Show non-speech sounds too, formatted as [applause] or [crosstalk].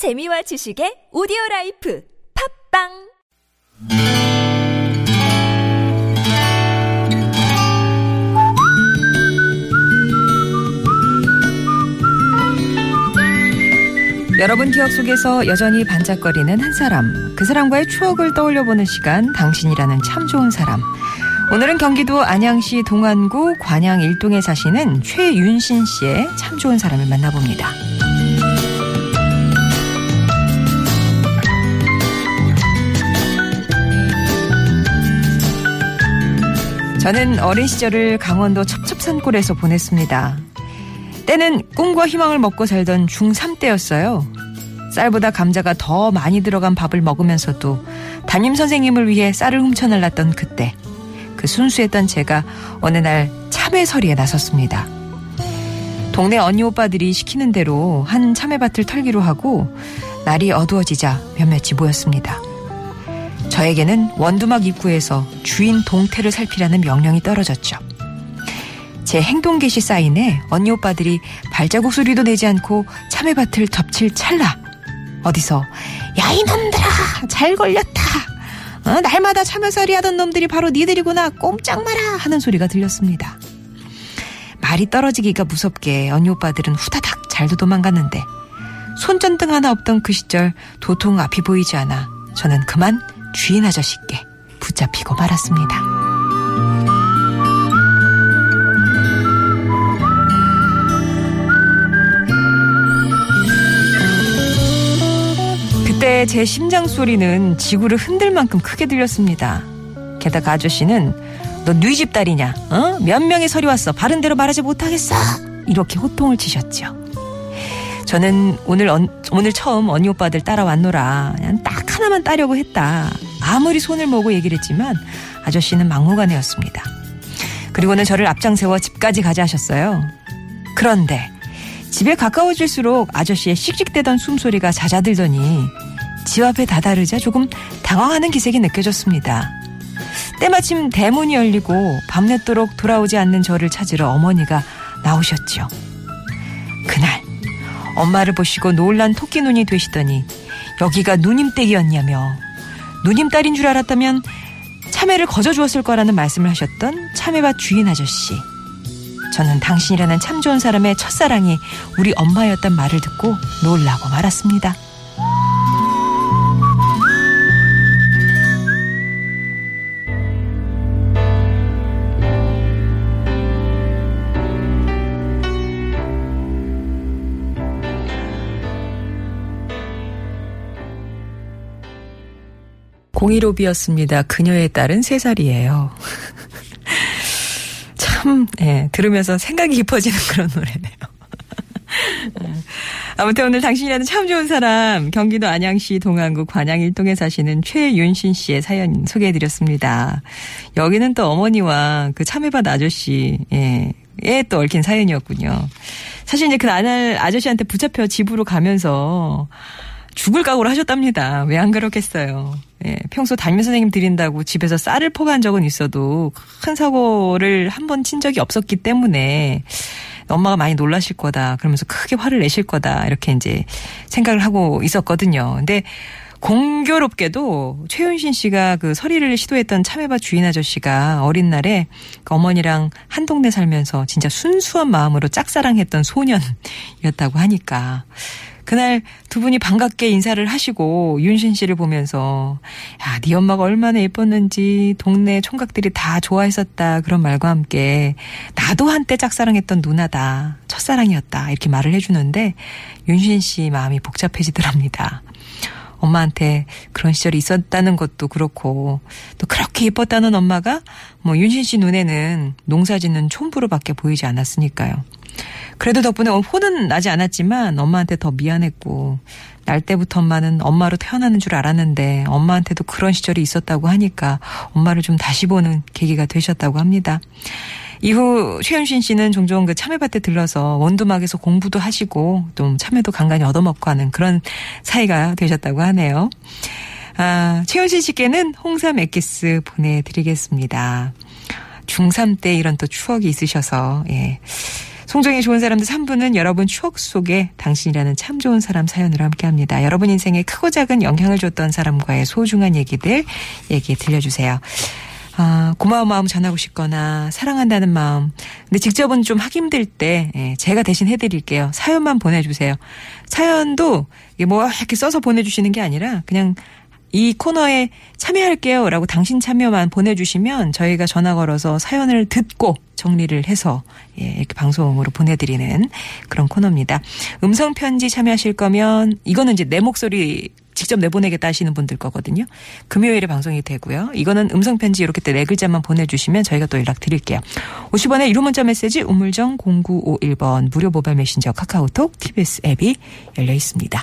재미와 지식의 오디오 라이프 팟빵 여러분 기억 속에서 여전히 반짝거리는 한 사람, 그 사람과의 추억을 떠올려보는 시간, 당신이라는 참 좋은 사람. 오늘은 경기도 안양시 동안구 관양 일동에 사시는 최윤신 씨의 참 좋은 사람을 만나봅니다. 저는 어린 시절을 강원도 첩첩산골에서 보냈습니다. 때는 꿈과 희망을 먹고 살던 중3 때였어요. 쌀보다 감자가 더 많이 들어간 밥을 먹으면서도 담임 선생님을 위해 쌀을 훔쳐날랐던 그때 그 순수했던 제가 어느 날 참외서리에 나섰습니다. 동네 언니 오빠들이 시키는 대로 한 참외밭을 털기로 하고 날이 어두워지자 몇몇이 모였습니다. 저에게는 원두막 입구에서 주인 동태를 살피라는 명령이 떨어졌죠. 제 행동 개시 사인에 언니 오빠들이 발자국 소리도 내지 않고 참외밭을 덮칠 찰나. 어디서 야 이놈들아! 잘 걸렸다! 어, 날마다 참외살이 하던 놈들이 바로 니들이구나! 꼼짝 마라! 하는 소리가 들렸습니다. 말이 떨어지기가 무섭게 언니 오빠들은 후다닥 잘도 도망갔는데 손전등 하나 없던 그 시절 도통 앞이 보이지 않아 저는 그만 주인 아저씨께 붙잡히고 말았습니다. 그때 제 심장 소리는 지구를 흔들 만큼 크게 들렸습니다. 게다가 아저씨는 너뉘집 딸이냐? 어? 몇 명의 설이 왔어. 바른 대로 말하지 못하겠어. 이렇게 호통을 치셨죠. 저는 오늘 오늘 처음 언니 오빠들 따라왔노라. 그냥 딱 하나만 따려고 했다. 아무리 손을 모으고 얘기를 했지만 아저씨는 막무가내였습니다. 그리고는 저를 앞장 세워 집까지 가자 하셨어요. 그런데 집에 가까워질수록 아저씨의 씩씩대던 숨소리가 잦아들더니 집 앞에 다다르자 조금 당황하는 기색이 느껴졌습니다. 때마침 대문이 열리고 밤늦도록 돌아오지 않는 저를 찾으러 어머니가 나오셨죠. 그날 엄마를 보시고 놀란 토끼 눈이 되시더니 여기가 누님 댁이었냐며 누님 딸인 줄 알았다면 참외를 거저 주었을 거라는 말씀을 하셨던 참외밭 주인 아저씨. 저는 당신이라는 참 좋은 사람의 첫사랑이 우리 엄마였단 말을 듣고 놀라고 말았습니다. 공일오비였습니다. 그녀의 딸은 3살이에요. [laughs] 참, 예, 들으면서 생각이 깊어지는 그런 노래네요. [laughs] 아무튼 오늘 당신이라는 참 좋은 사람 경기도 안양시 동안구 관양 일동에 사시는 최윤신 씨의 사연 소개해드렸습니다. 여기는 또 어머니와 그 참외밭 아저씨 예, 에또 얽힌 사연이었군요. 사실 이제 그 나날 아저씨한테 붙잡혀 집으로 가면서 죽을 각오를 하셨답니다. 왜 안 그렇겠어요. 예, 평소 담임 선생님 드린다고 집에서 쌀을 포간 적은 있어도 큰 사고를 한 번 친 적이 없었기 때문에 엄마가 많이 놀라실 거다. 그러면서 크게 화를 내실 거다. 이렇게 이제 생각을 하고 있었거든요. 근데 공교롭게도 최윤신 씨가 그 서리를 시도했던 참외밭 주인 아저씨가 어린 날에 그 어머니랑 한 동네 살면서 진짜 순수한 마음으로 짝사랑했던 소년이었다고 하니까 그날 두 분이 반갑게 인사를 하시고 윤신 씨를 보면서 야, 네 엄마가 얼마나 예뻤는지 동네 총각들이 다 좋아했었다 그런 말과 함께 나도 한때 짝사랑했던 누나다 첫사랑이었다 이렇게 말을 해주는데 윤신 씨 마음이 복잡해지더랍니다. 엄마한테 그런 시절이 있었다는 것도 그렇고 또 그렇게 예뻤다는 엄마가 뭐 윤신 씨 눈에는 농사 짓는 촌부로밖에 보이지 않았으니까요. 그래도 덕분에 혼은 나지 않았지만 엄마한테 더 미안했고 날 때부터 엄마는 엄마로 태어나는 줄 알았는데 엄마한테도 그런 시절이 있었다고 하니까 엄마를 좀 다시 보는 계기가 되셨다고 합니다. 이후 최윤신 씨는 종종 그 참외밭에 들러서 원두막에서 공부도 하시고 좀 참외도 간간히 얻어먹고 하는 그런 사이가 되셨다고 하네요. 아, 최윤신 씨께는 홍삼 엑기스 보내드리겠습니다. 중3 때 이런 또 추억이 있으셔서, 예. 송정의 좋은 사람들 3부는 여러분 추억 속에 당신이라는 참 좋은 사람 사연으로 함께 합니다. 여러분 인생에 크고 작은 영향을 줬던 사람과의 소중한 얘기들 얘기 들려주세요. 아, 고마운 마음 전하고 싶거나 사랑한다는 마음. 근데 직접은 좀 하기 힘들 때 예, 제가 대신 해드릴게요. 사연만 보내주세요. 사연도 뭐 이렇게 써서 보내주시는 게 아니라 그냥 이 코너에 참여할게요. 라고 당신 참여만 보내주시면 저희가 전화 걸어서 사연을 듣고 정리를 해서 예, 이렇게 방송으로 보내드리는 그런 코너입니다. 음성편지 참여하실 거면 이거는 이제 내 목소리 직접 내보내겠다 하시는 분들 거거든요. 금요일에 방송이 되고요. 이거는 음성편지 이렇게 때 네 글자만 보내주시면 저희가 또 연락 드릴게요. 50원의 유료 문자 메시지 우물정 0951번 무료 모바일 메신저 카카오톡 TBS 앱이 열려 있습니다.